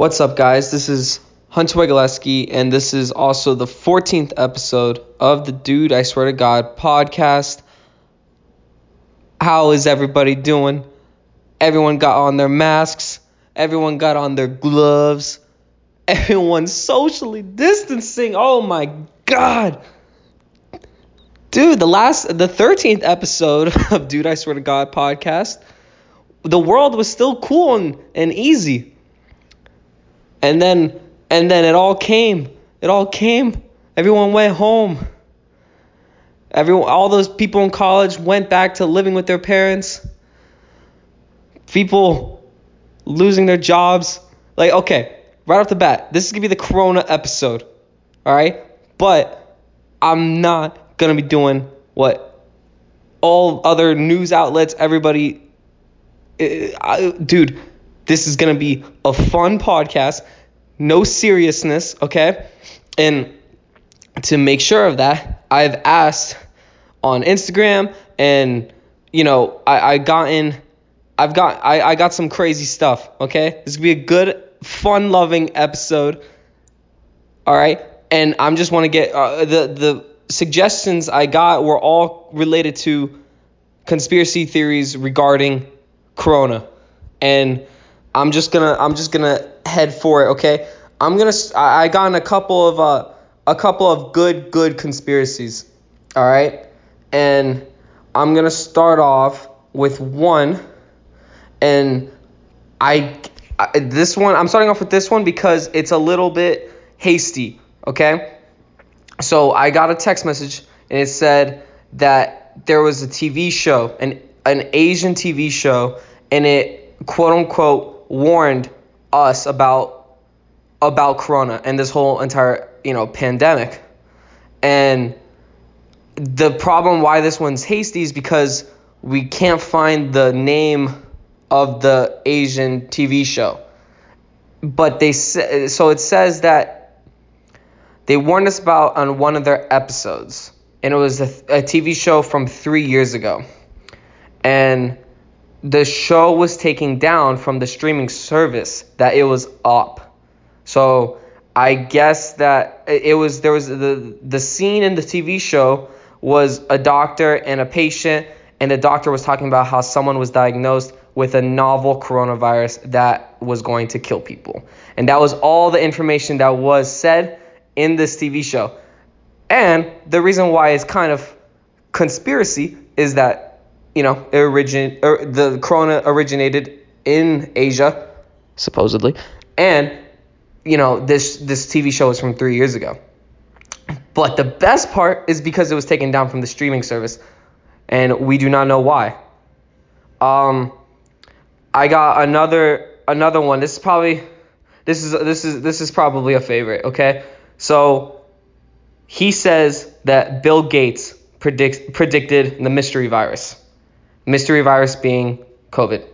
What's up, guys? This is Hunter Wegaleski, and this is also the 14th episode of the Dude I Swear to God podcast. How is everybody doing? Everyone got on their masks, everyone got on their gloves, everyone's socially distancing. Oh my god. Dude, the last the 13th episode of Dude I Swear to God podcast, the world was still cool and, and easy. And then and then it all came. It all came. Everyone went home. Everyone all those people in college went back to living with their parents. People losing their jobs. Like, okay, right off the bat, this is gonna be the corona episode. Alright? But I'm not gonna be doing what all other news outlets, everybody eh, eh, I, dude, this is gonna be a fun podcast, no seriousness, okay? And to make sure of that, I've asked on Instagram and you know, I, I gotten I've got I, I got some crazy stuff, okay? This could be a good, fun loving episode. Alright? And I'm just wanna get uh, the the suggestions I got were all related to conspiracy theories regarding corona and i'm just gonna i'm just gonna head for it okay? I'm gonna i got in a couple of uh a couple of good good conspiracies all right? And i'm gonna start off with one and I, I this one i'm starting off with this one because it's a little bit hasty okay? So i got a text message and it said that there was a tv show an an asian tv show and it quote unquote warned us about about corona and this whole entire you know pandemic. And the problem why this one's hasty is because we can't find the name of the asian tv show. But they say, so it says that they warned us about on one of their episodes. And it was a, a tv show from three years ago. And the show was taken down from the streaming service that it was up. So I guess that it was there was the the scene in the TV show was a doctor and a patient and the doctor was talking about how someone was diagnosed with a novel coronavirus that was going to kill people. And that was all the information that was said in this TV show. And the reason why it's kind of conspiracy is that you know, origin or the corona originated in Asia, supposedly, and you know this this TV show is from three years ago. But the best part is because it was taken down from the streaming service, and we do not know why. Um, I got another another one. This is probably this is this is this is probably a favorite. Okay, so he says that Bill Gates predicts predicted the mystery virus mystery virus being COVID.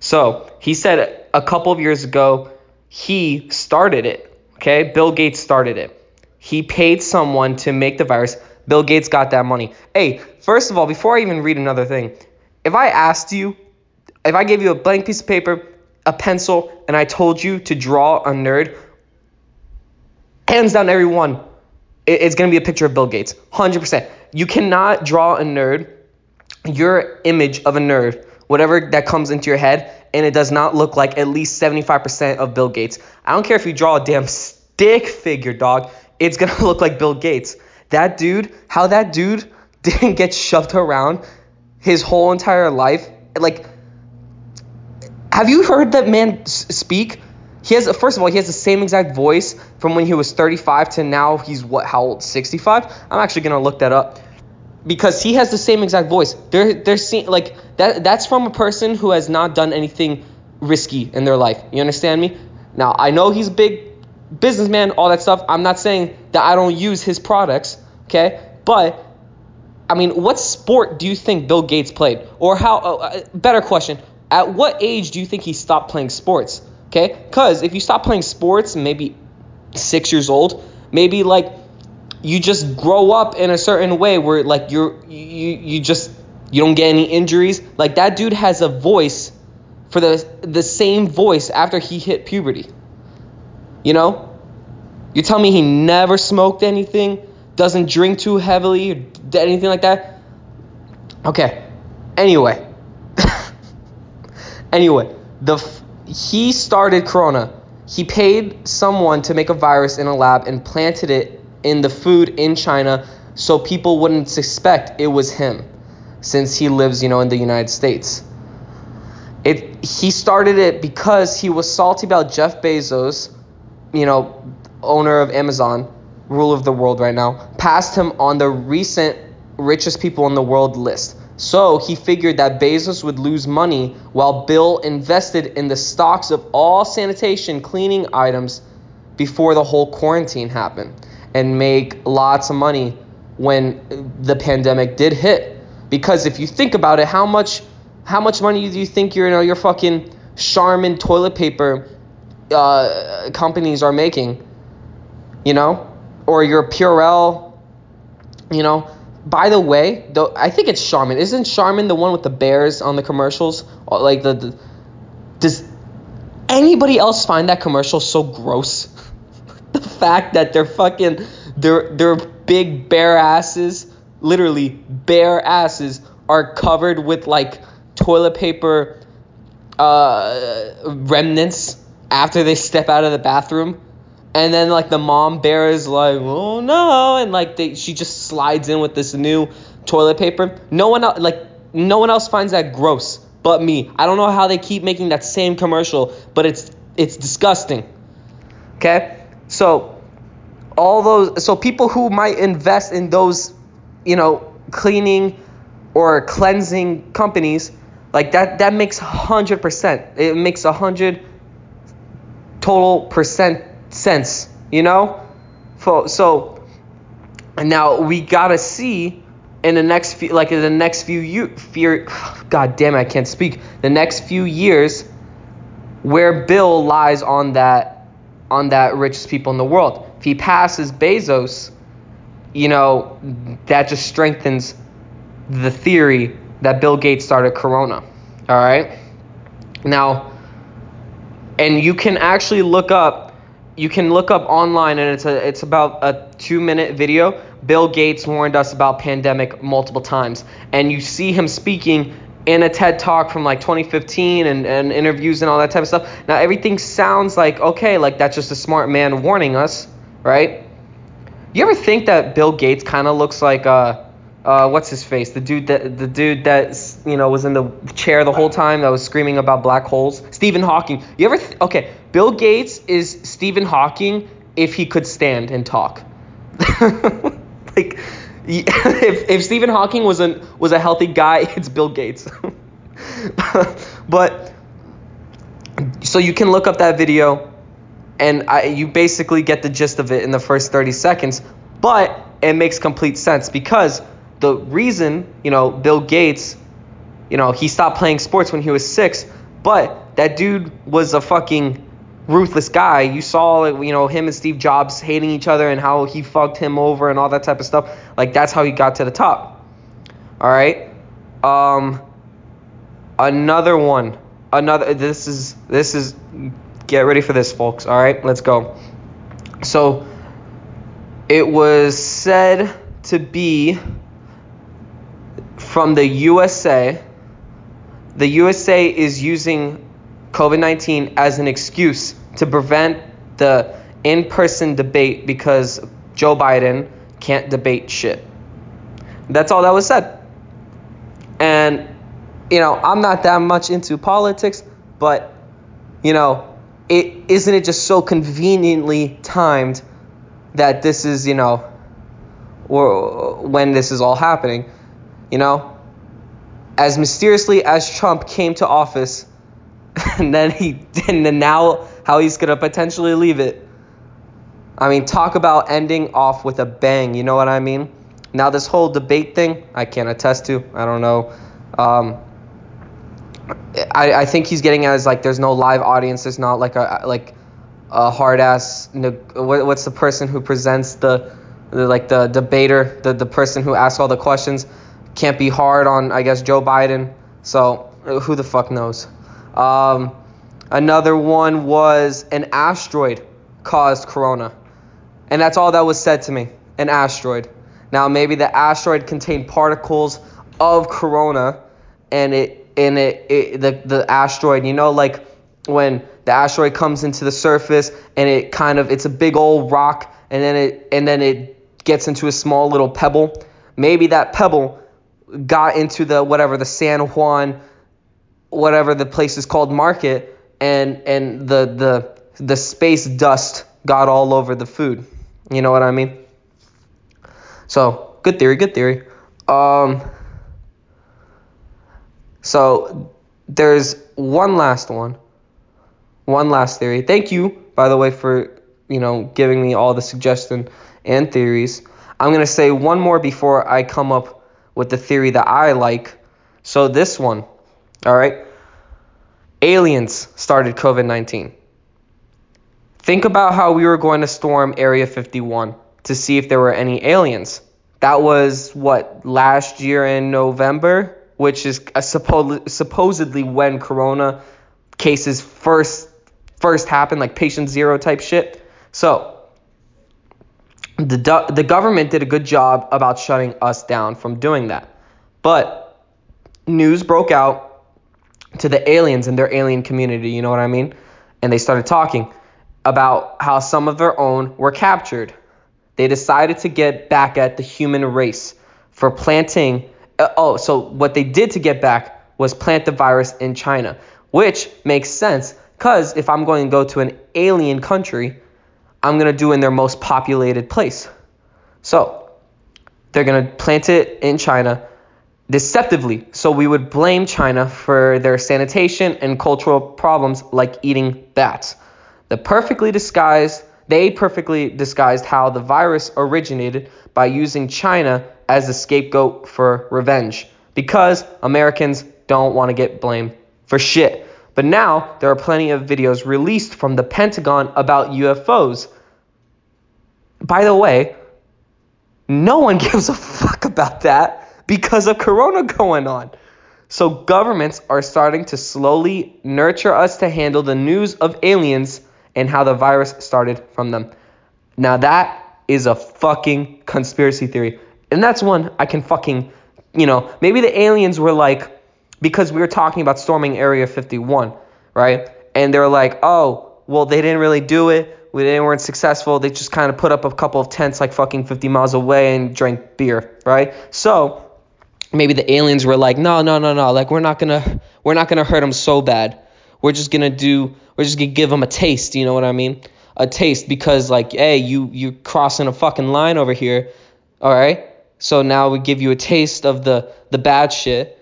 So he said a couple of years ago, he started it. Okay, Bill Gates started it. He paid someone to make the virus. Bill Gates got that money. Hey, first of all, before I even read another thing, if I asked you, if I gave you a blank piece of paper, a pencil, and I told you to draw a nerd, hands down, everyone, it's gonna be a picture of Bill Gates, 100%. You cannot draw a nerd your image of a nerd, whatever that comes into your head, and it does not look like at least 75% of Bill Gates. I don't care if you draw a damn stick figure, dog, it's gonna look like Bill Gates. That dude, how that dude didn't get shoved around his whole entire life, like, have you heard that man speak? He has first of all, he has the same exact voice from when he was 35 to now he's what how old? 65? I'm actually going to look that up because he has the same exact voice. They're they're seeing like that that's from a person who has not done anything risky in their life. You understand me? Now I know he's a big businessman, all that stuff. I'm not saying that I don't use his products, okay? But I mean, what sport do you think Bill Gates played? Or how? Uh, uh better question: At what age do you think he stopped playing sports? Okay, because if you stop playing sports, maybe six years old, maybe like you just grow up in a certain way where like you're you you just you don't get any injuries. Like that dude has a voice for the the same voice after he hit puberty. You know? You tell me he never smoked anything, doesn't drink too heavily, or anything like that? Okay. Anyway. anyway, the f- he started corona. He paid someone to make a virus in a lab and planted it in the food in China so people wouldn't suspect it was him since he lives, you know, in the United States. It he started it because he was salty about Jeff Bezos, you know, owner of Amazon, ruler of the world right now, passed him on the recent richest people in the world list. So he figured that Bezos would lose money while Bill invested in the stocks of all sanitation cleaning items before the whole quarantine happened and make lots of money when the pandemic did hit. Because if you think about it, how much how much money do you think your you know, your fucking Charmin toilet paper uh, companies are making? You know, or your Purell, you know. By the way, though, I think it's Charmin. Isn't Charmin the one with the bears on the commercials? Like the, the does anybody else find that commercial so gross? fact that they're fucking their their big bare asses, literally bare asses, are covered with like toilet paper uh, remnants after they step out of the bathroom. And then like the mom bear is like, oh no, and like they, she just slides in with this new toilet paper. No one like no one else finds that gross but me. I don't know how they keep making that same commercial, but it's it's disgusting. Okay, so all those so people who might invest in those, you know, cleaning or cleansing companies like that that makes 100%. It makes 100 total percent sense, you know? So now we got to see in the next few like in the next few year, fear god damn it, I can't speak. The next few years where Bill lies on that on that richest people in the world. If he passes Bezos, you know, that just strengthens the theory that Bill Gates started Corona. All right? Now, and you can actually look up you can look up online and it's a it's about a 2 minute video. Bill Gates warned us about pandemic multiple times and you see him speaking in a TED talk from like 2015 and, and interviews and all that type of stuff. Now everything sounds like okay, like that's just a smart man warning us, right? You ever think that Bill Gates kind of looks like uh uh, what's his face? The dude that the dude that you know was in the chair the whole time that was screaming about black holes. Stephen Hawking. You ever? Th- okay, Bill Gates is Stephen Hawking if he could stand and talk. like, if if Stephen Hawking was a was a healthy guy, it's Bill Gates. but so you can look up that video, and I, you basically get the gist of it in the first 30 seconds. But it makes complete sense because the reason, you know, Bill Gates, you know, he stopped playing sports when he was six, but that dude was a fucking ruthless guy. You saw, you know, him and Steve Jobs hating each other and how he fucked him over and all that type of stuff. Like that's how he got to the top. All right. Um, another one. Another. This is this is. Get ready for this, folks. All right, let's go. So, it was said to be from the USA. The USA is using COVID 19 as an excuse to prevent the in person debate because Joe Biden can't debate shit. That's all that was said. And, you know, I'm not that much into politics, but, you know, it isn't it just so conveniently timed that this is, you know, or when this is all happening. You know, as mysteriously as Trump came to office, and then he and then now how he's gonna potentially leave it. I mean, talk about ending off with a bang. You know what I mean? Now this whole debate thing, I can't attest to. I don't know. Um, I, I think he's getting at is like there's no live audience. There's not like a like a hard ass. What's the person who presents the, the like the debater, the the person who asks all the questions? can't be hard on, I guess, Joe Biden. So who the fuck knows? Um, another one was an asteroid caused corona. And that's all that was said to me an asteroid. Now, maybe the asteroid contained particles of corona and it and it, it the the asteroid, you know like when the asteroid comes into the surface and it kind of it's a big old rock and then it and then it gets into a small little pebble. Maybe that pebble got into the whatever the San Juan whatever the place is called market and and the the the space dust got all over the food. You know what I mean? So, good theory, good theory. Um so there's one last one. One last theory. Thank you, by the way, for you know giving me all the suggestion and theories. I'm gonna say one more before I come up with the theory that I like. So this one, all right. Aliens started COVID 19. Think about how we were going to storm Area 51 to see if there were any aliens. That was what last year in November which is suppo- supposedly when corona cases first first happened, like patient zero type shit. So the the government did a good job about shutting us down from doing that, but news broke out to the aliens and their alien community. You know what I mean? And they started talking about how some of their own were captured. They decided to get back at the human race for planting uh, oh, so what they did to get back was plant the virus in China, which makes sense because if I'm going to go to an alien country, I'm going to do in their most populated place. So they're going to plant it in China deceptively. So we would blame China for their sanitation and cultural problems like eating bats. The perfectly disguised, they perfectly disguised how the virus originated by using China as a scapegoat for revenge because Americans don't want to get blamed for shit. But now there are plenty of videos released from the Pentagon about UFOs. By the way, no one gives a fuck about that because of Corona going on. So governments are starting to slowly nurture us to handle the news of aliens and how the virus started from them. Now that is a fucking conspiracy theory. And that's one I can fucking, you know, maybe the aliens were like, because we were talking about storming Area 51, right? And they're like, oh, well, they didn't really do it. We they weren't successful. They just kind of put up a couple of tents like fucking 50 miles away and drank beer, right? So maybe the aliens were like, no, no, no, no. Like we're not gonna, we're not gonna hurt them so bad. We're just gonna do, we're just gonna give them a taste. You know what I mean? A taste because like, hey, you you crossing a fucking line over here, all right? So now we give you a taste of the the bad shit,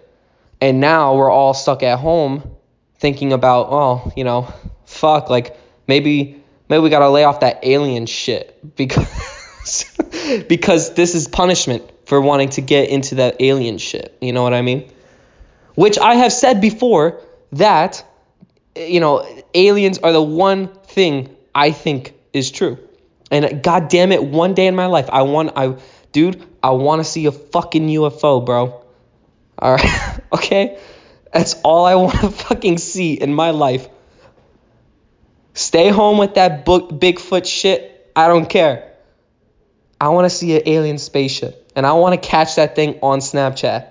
and now we're all stuck at home thinking about, oh, you know, fuck, like maybe maybe we gotta lay off that alien shit because because this is punishment for wanting to get into that alien shit. You know what I mean? Which I have said before that you know aliens are the one thing I think is true. And god damn it, one day in my life I want I dude, I want to see a fucking UFO, bro. All right, okay? That's all I want to fucking see in my life. Stay home with that book Bigfoot shit. I don't care. I want to see an alien spaceship and I want to catch that thing on Snapchat.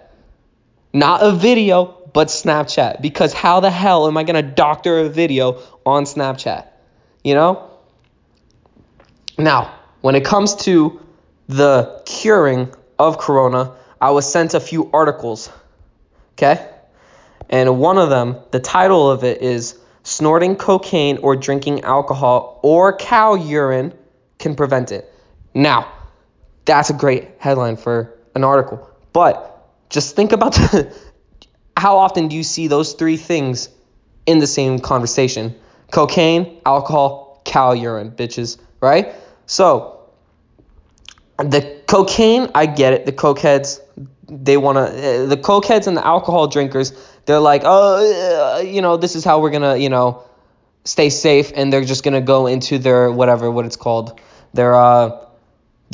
Not a video, but Snapchat because how the hell am I going to doctor a video on Snapchat? You know? Now, when it comes to the curing of corona, I was sent a few articles. Okay? And one of them, the title of it is Snorting Cocaine or Drinking Alcohol or Cow Urine Can Prevent It. Now, that's a great headline for an article. But just think about the, how often do you see those three things in the same conversation? Cocaine, alcohol, cow urine, bitches, right? So, the cocaine, I get it. The cokeheads, they want to. Uh, the cokeheads and the alcohol drinkers, they're like, oh, uh, you know, this is how we're gonna, you know, stay safe, and they're just gonna go into their whatever, what it's called, their uh,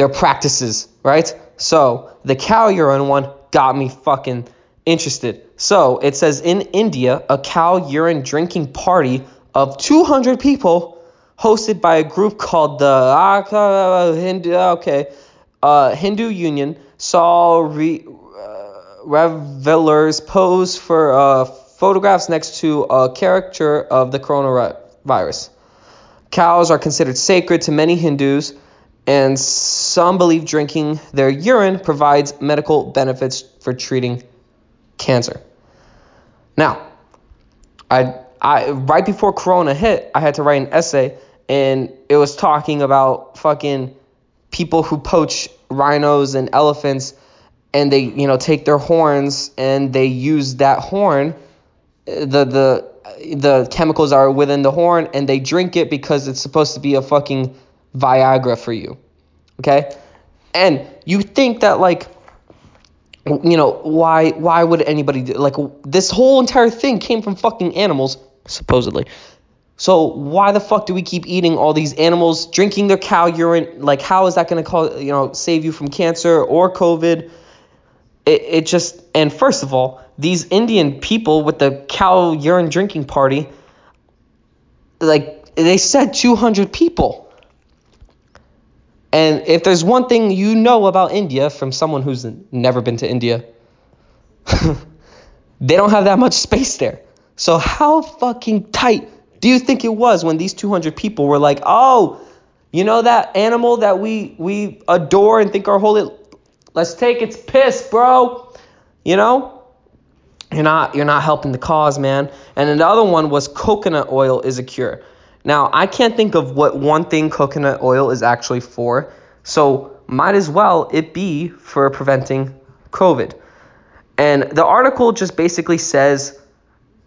their practices, right? So the cow urine one got me fucking interested. So it says in India, a cow urine drinking party of 200 people hosted by a group called the uh, Hindu, okay, uh, Hindu Union, saw re, uh, revelers pose for uh, photographs next to a caricature of the coronavirus. Cows are considered sacred to many Hindus, and some believe drinking their urine provides medical benefits for treating cancer. Now, I, I right before Corona hit, I had to write an essay, and it was talking about fucking people who poach rhinos and elephants, and they you know take their horns and they use that horn, the the the chemicals are within the horn, and they drink it because it's supposed to be a fucking Viagra for you, okay? And you think that like you know why why would anybody do like this whole entire thing came from fucking animals supposedly. So why the fuck do we keep eating all these animals drinking their cow urine? Like how is that going to call you know save you from cancer or covid? It, it just and first of all these indian people with the cow urine drinking party like they said 200 people and if there's one thing you know about India from someone who's never been to India, they don't have that much space there. So how fucking tight do you think it was when these 200 people were like, "Oh, you know that animal that we we adore and think are holy? Let's take its piss, bro." You know? You're not you're not helping the cause, man. And another one was coconut oil is a cure. Now, I can't think of what one thing coconut oil is actually for, so might as well it be for preventing COVID. And the article just basically says,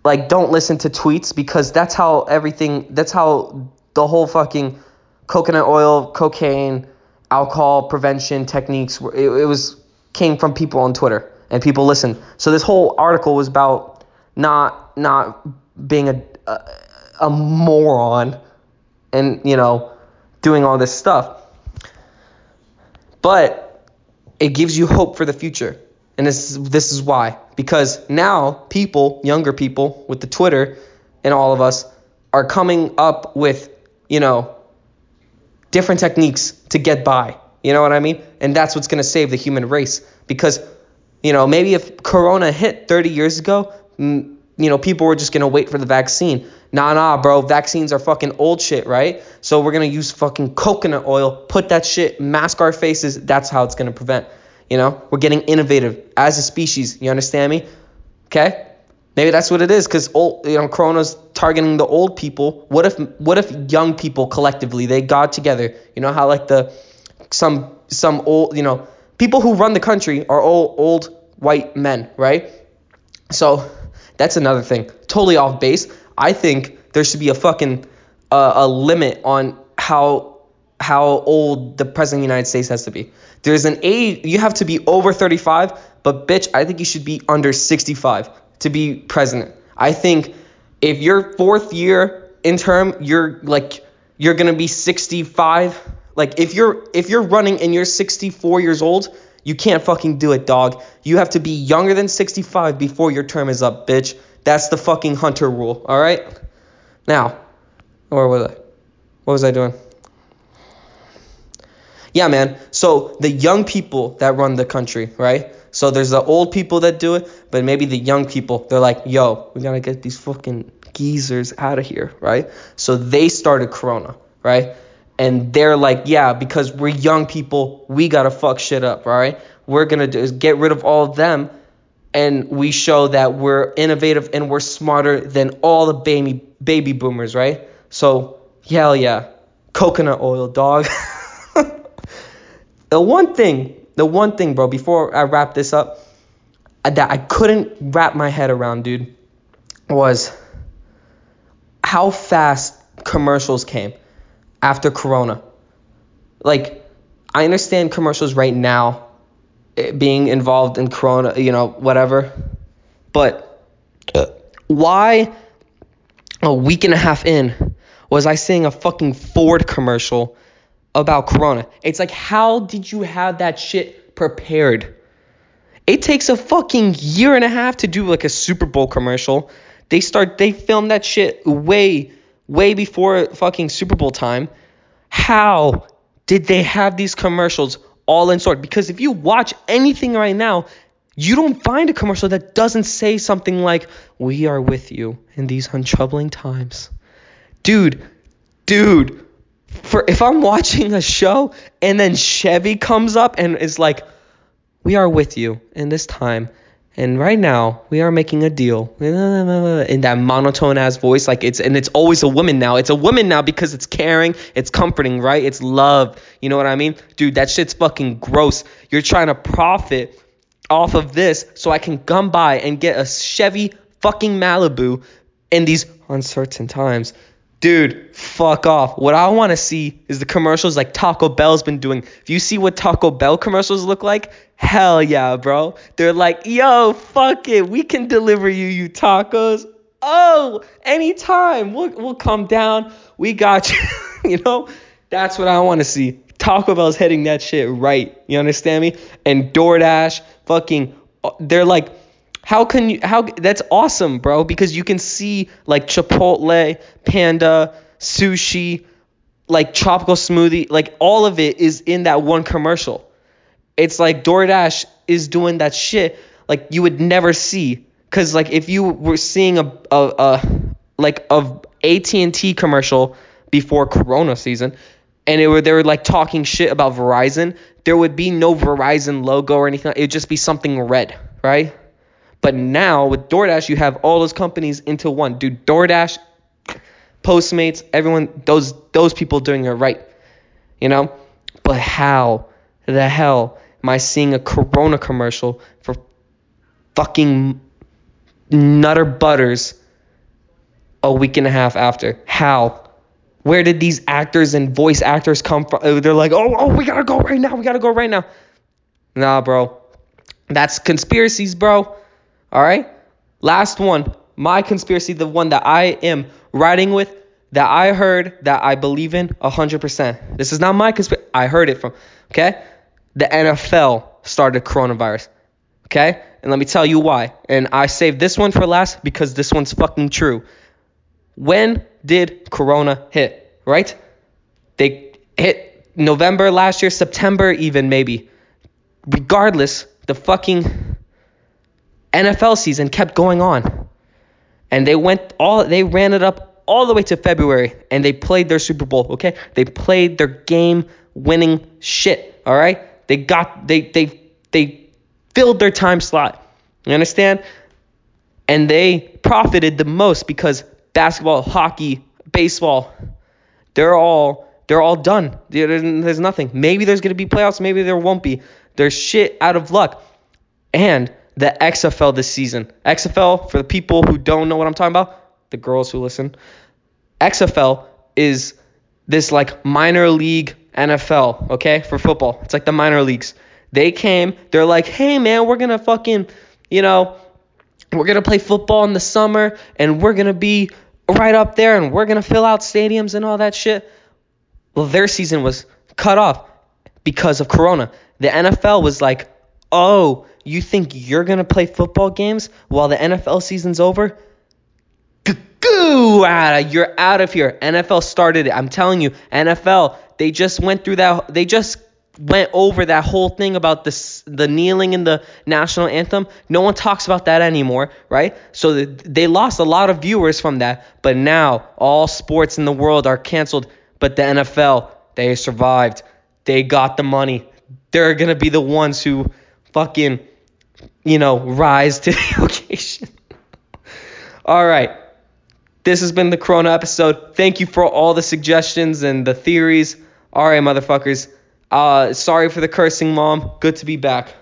like, don't listen to tweets because that's how everything, that's how the whole fucking coconut oil, cocaine, alcohol prevention techniques, it, it was, came from people on Twitter and people listen. So this whole article was about not, not being a, a a moron and, you know, doing all this stuff. But it gives you hope for the future. And this this is why. Because now people, younger people with the Twitter and all of us are coming up with, you know, different techniques to get by. You know what I mean? And that's what's going to save the human race because you know, maybe if corona hit 30 years ago, you know, people were just to wait for the vaccine. Nah, nah, bro. Vaccines are fucking old shit, right? So we're gonna use fucking coconut oil, put that shit, mask our faces. That's how it's gonna prevent. You know, we're getting innovative as a species. You understand me? Okay. Maybe that's what it is, because old, you know, Corona's targeting the old people. What if, what if young people collectively they got together? You know how like the, some, some old, you know, people who run the country are all old white men, right? So that's another thing. Totally off base. I think there should be a fucking uh, a limit on how how old the president of the United States has to be. There's an age you have to be over 35, but bitch, I think you should be under 65 to be president. I think if your fourth year in term, you're like you're gonna be 65. Like if you're if you're running and you're 64 years old, you can't fucking do it, dog. You have to be younger than 65 before your term is up, bitch. That's the fucking hunter rule, all right? Now, where was I? What was I doing? Yeah, man. So the young people that run the country, right? So there's the old people that do it, but maybe the young people, they're like, yo, we gotta get these fucking geezers out of here, right? So they started Corona, right? And they're like, yeah, because we're young people, we gotta fuck shit up, right? We're gonna do is get rid of all of them and we show that we're innovative and we're smarter than all the baby baby boomers, right? So hell yeah, coconut oil, dog. the one thing, the one thing, bro, before I wrap this up, uh, that I couldn't wrap my head around, dude, was how fast commercials came after Corona. Like, I understand commercials right now eh, being involved in corona, you know, whatever. But why a week and a half in was I seeing a fucking Ford commercial about corona? It's like how did you have that shit prepared? It takes a fucking year and a half to do like a Super Bowl commercial. They start they film that shit way way before fucking Super Bowl time. How did they have these commercials all in sort? Because if you watch anything right now, you don't find a commercial that doesn't say something like, We are with you in these untroubling times. Dude, dude, for if I'm watching a show and then Chevy comes up and is like, We are with you in this time. And right now, we are making a deal in that monotone ass voice. Like it's, and it's always a woman now. It's a woman now because it's caring, it's comforting, right? It's love. You know what I mean? Dude, that shit's fucking gross. You're trying to profit off of this so I can come by and get a Chevy fucking Malibu in these uncertain times. Dude, fuck off. What I want to see is the commercials like Taco Bell's been doing. If you see what Taco Bell commercials look like, hell yeah, bro. They're like, yo, fuck it. We can deliver you, you tacos. Oh, anytime. We'll, we'll come down. We got you. you know, that's what I want to see. Taco Bell's heading that shit right. You understand me? And DoorDash, fucking, uh, they're like, how can you? How that's awesome, bro. Because you can see like Chipotle, Panda, sushi, like tropical smoothie, like all of it is in that one commercial. It's like DoorDash is doing that shit like you would never see. Cause like if you were seeing a a, a like a AT&T commercial before Corona season, and it were they were like talking shit about Verizon, there would be no Verizon logo or anything. It would just be something red, right? But now with DoorDash, you have all those companies into one. Dude, DoorDash, Postmates, everyone, those those people doing it right. You know? But how the hell am I seeing a Corona commercial for fucking Nutter Butters a week and a half after? How? Where did these actors and voice actors come from? Uh, they're like, oh, oh, we gotta go right now. We gotta go right now. Nah, bro. That's conspiracies, bro. All right. Last one. My conspiracy, the one that I am riding with, that I heard, that I believe in 100%. This is not my conspiracy. I heard it from, okay? The NFL started coronavirus, okay? And let me tell you why. And I saved this one for last because this one's fucking true. When did Corona hit, right? They hit November last year, September even maybe. Regardless, the fucking NFL season kept going on. And they went all they ran it up all the way to February and they played their Super Bowl, okay? They played their game winning shit, all right? They got they they they filled their time slot. You understand? And they profited the most because basketball, hockey, baseball, they're all they're all done. There's nothing. Maybe there's gonna be playoffs. Maybe there won't be. There's shit out of luck. And the XFL this season. XFL, for the people who don't know what I'm talking about, the girls who listen, XFL is this like minor league NFL, okay, for football. It's like the minor leagues. They came, they're like, hey man, we're gonna fucking, you know, we're gonna play football in the summer and we're gonna be right up there and we're gonna fill out stadiums and all that shit. Well, their season was cut off because of Corona. The NFL was like, oh, you think you're going to play football games while the NFL season's over? Goo you're out of here. NFL started it. I'm telling you, NFL, they just went through that they just went over that whole thing about this the kneeling in the national anthem. No one talks about that anymore, right? So the, they lost a lot of viewers from that, but now all sports in the world are canceled, but the NFL, they survived. They got the money. They're going to be the ones who fucking you know, rise to the occasion. all right. This has been the Corona episode. Thank you for all the suggestions and the theories. All right, motherfuckers. Uh, sorry for the cursing, mom. Good to be back.